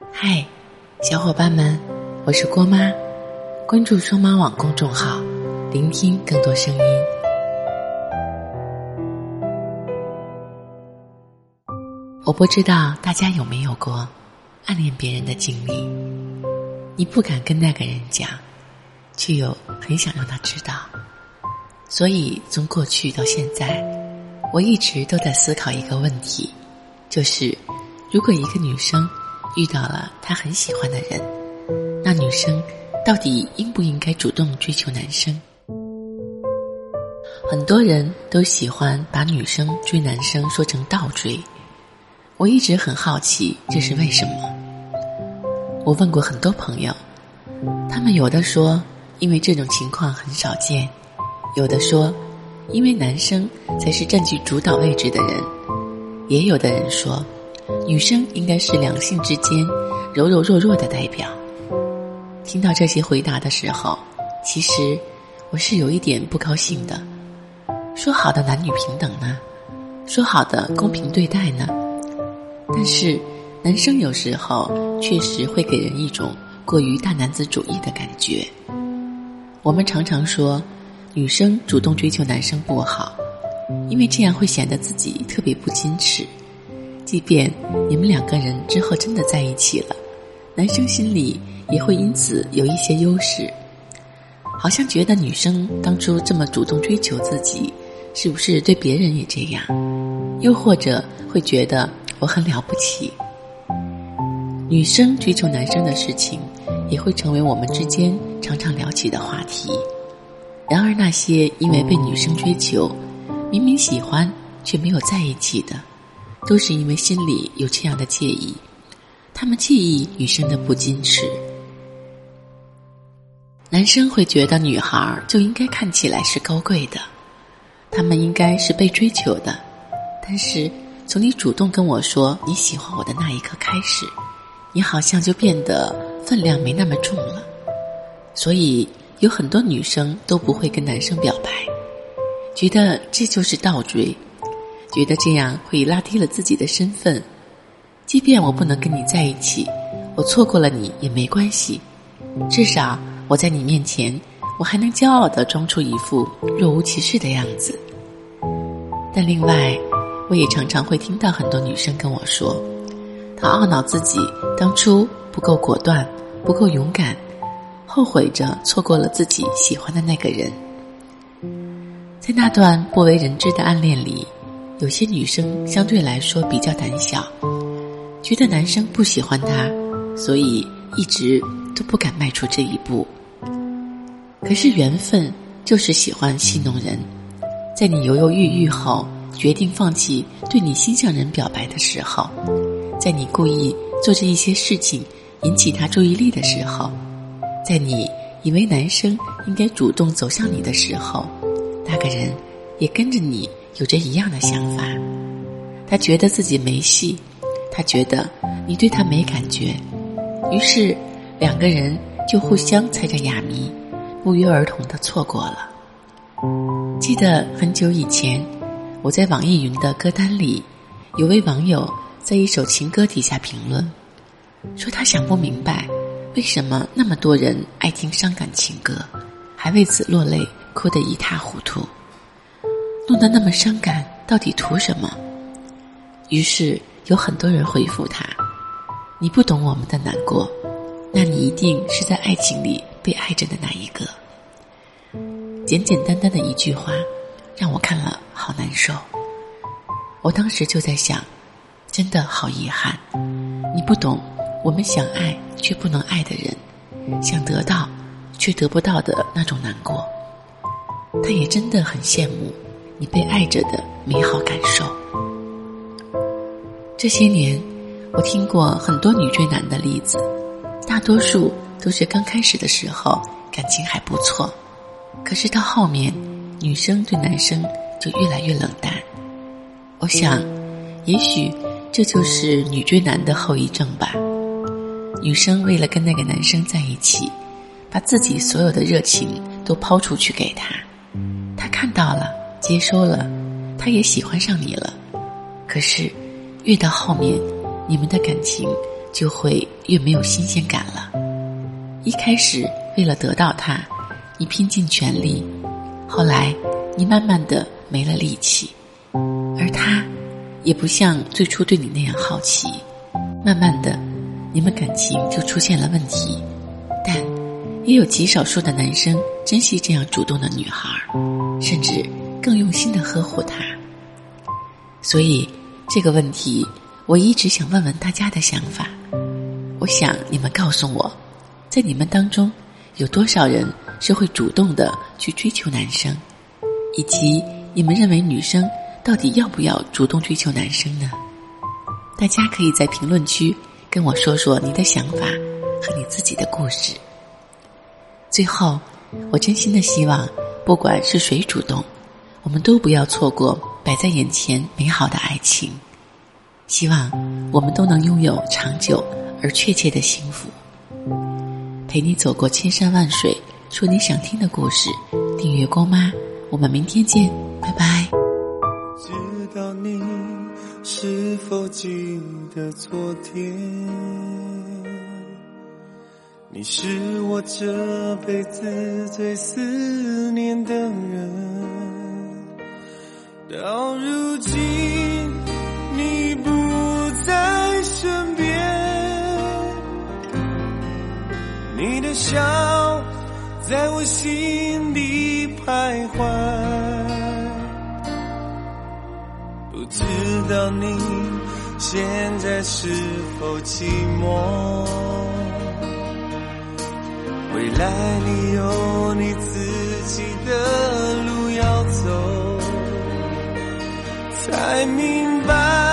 嗨，小伙伴们，我是郭妈，关注双妈网公众号，聆听更多声音。我不知道大家有没有过暗恋别人的经历，你不敢跟那个人讲，却又很想让他知道。所以从过去到现在，我一直都在思考一个问题，就是如果一个女生。遇到了他很喜欢的人，那女生到底应不应该主动追求男生？很多人都喜欢把女生追男生说成倒追，我一直很好奇这是为什么。我问过很多朋友，他们有的说因为这种情况很少见，有的说因为男生才是占据主导位置的人，也有的人说。女生应该是两性之间柔柔弱弱的代表。听到这些回答的时候，其实我是有一点不高兴的。说好的男女平等呢？说好的公平对待呢？但是男生有时候确实会给人一种过于大男子主义的感觉。我们常常说，女生主动追求男生不好，因为这样会显得自己特别不矜持。即便你们两个人之后真的在一起了，男生心里也会因此有一些优势，好像觉得女生当初这么主动追求自己，是不是对别人也这样？又或者会觉得我很了不起？女生追求男生的事情，也会成为我们之间常常聊起的话题。然而，那些因为被女生追求，明明喜欢却没有在一起的。都是因为心里有这样的介意，他们介意女生的不矜持。男生会觉得女孩就应该看起来是高贵的，他们应该是被追求的。但是从你主动跟我说你喜欢我的那一刻开始，你好像就变得分量没那么重了。所以有很多女生都不会跟男生表白，觉得这就是倒追。觉得这样会拉低了自己的身份，即便我不能跟你在一起，我错过了你也没关系，至少我在你面前，我还能骄傲的装出一副若无其事的样子。但另外，我也常常会听到很多女生跟我说，她懊恼自己当初不够果断，不够勇敢，后悔着错过了自己喜欢的那个人。在那段不为人知的暗恋里。有些女生相对来说比较胆小，觉得男生不喜欢她，所以一直都不敢迈出这一步。可是缘分就是喜欢戏弄人，在你犹犹豫豫后决定放弃对你心上人表白的时候，在你故意做着一些事情引起他注意力的时候，在你以为男生应该主动走向你的时候，那个人也跟着你。有着一样的想法，他觉得自己没戏，他觉得你对他没感觉，于是两个人就互相猜着哑谜，不约而同的错过了。记得很久以前，我在网易云的歌单里，有位网友在一首情歌底下评论，说他想不明白，为什么那么多人爱听伤感情歌，还为此落泪，哭得一塌糊涂。弄得那么伤感，到底图什么？于是有很多人回复他：“你不懂我们的难过，那你一定是在爱情里被爱着的那一个。”简简单单的一句话，让我看了好难受。我当时就在想，真的好遗憾，你不懂我们想爱却不能爱的人，想得到却得不到的那种难过。他也真的很羡慕。你被爱着的美好感受。这些年，我听过很多女追男的例子，大多数都是刚开始的时候感情还不错，可是到后面，女生对男生就越来越冷淡。我想，也许这就是女追男的后遗症吧。女生为了跟那个男生在一起，把自己所有的热情都抛出去给他，他看到了。接收了，他也喜欢上你了。可是，越到后面，你们的感情就会越没有新鲜感了。一开始为了得到他，你拼尽全力，后来你慢慢的没了力气，而他也不像最初对你那样好奇，慢慢的，你们感情就出现了问题。但也有极少数的男生珍惜这样主动的女孩，甚至更用心的呵护她。所以这个问题，我一直想问问大家的想法。我想你们告诉我，在你们当中，有多少人是会主动的去追求男生，以及你们认为女生到底要不要主动追求男生呢？大家可以在评论区跟我说说你的想法和你自己的故事。最后，我真心的希望，不管是谁主动，我们都不要错过摆在眼前美好的爱情。希望我们都能拥有长久。而确切的幸福，陪你走过千山万水，说你想听的故事。订阅郭妈，我们明天见，拜拜。知道你是否记得昨天？你是我这辈子最思念的人。到如今，你不在身边。你的笑在我心底徘徊，不知道你现在是否寂寞？未来你有你自己的路才明白。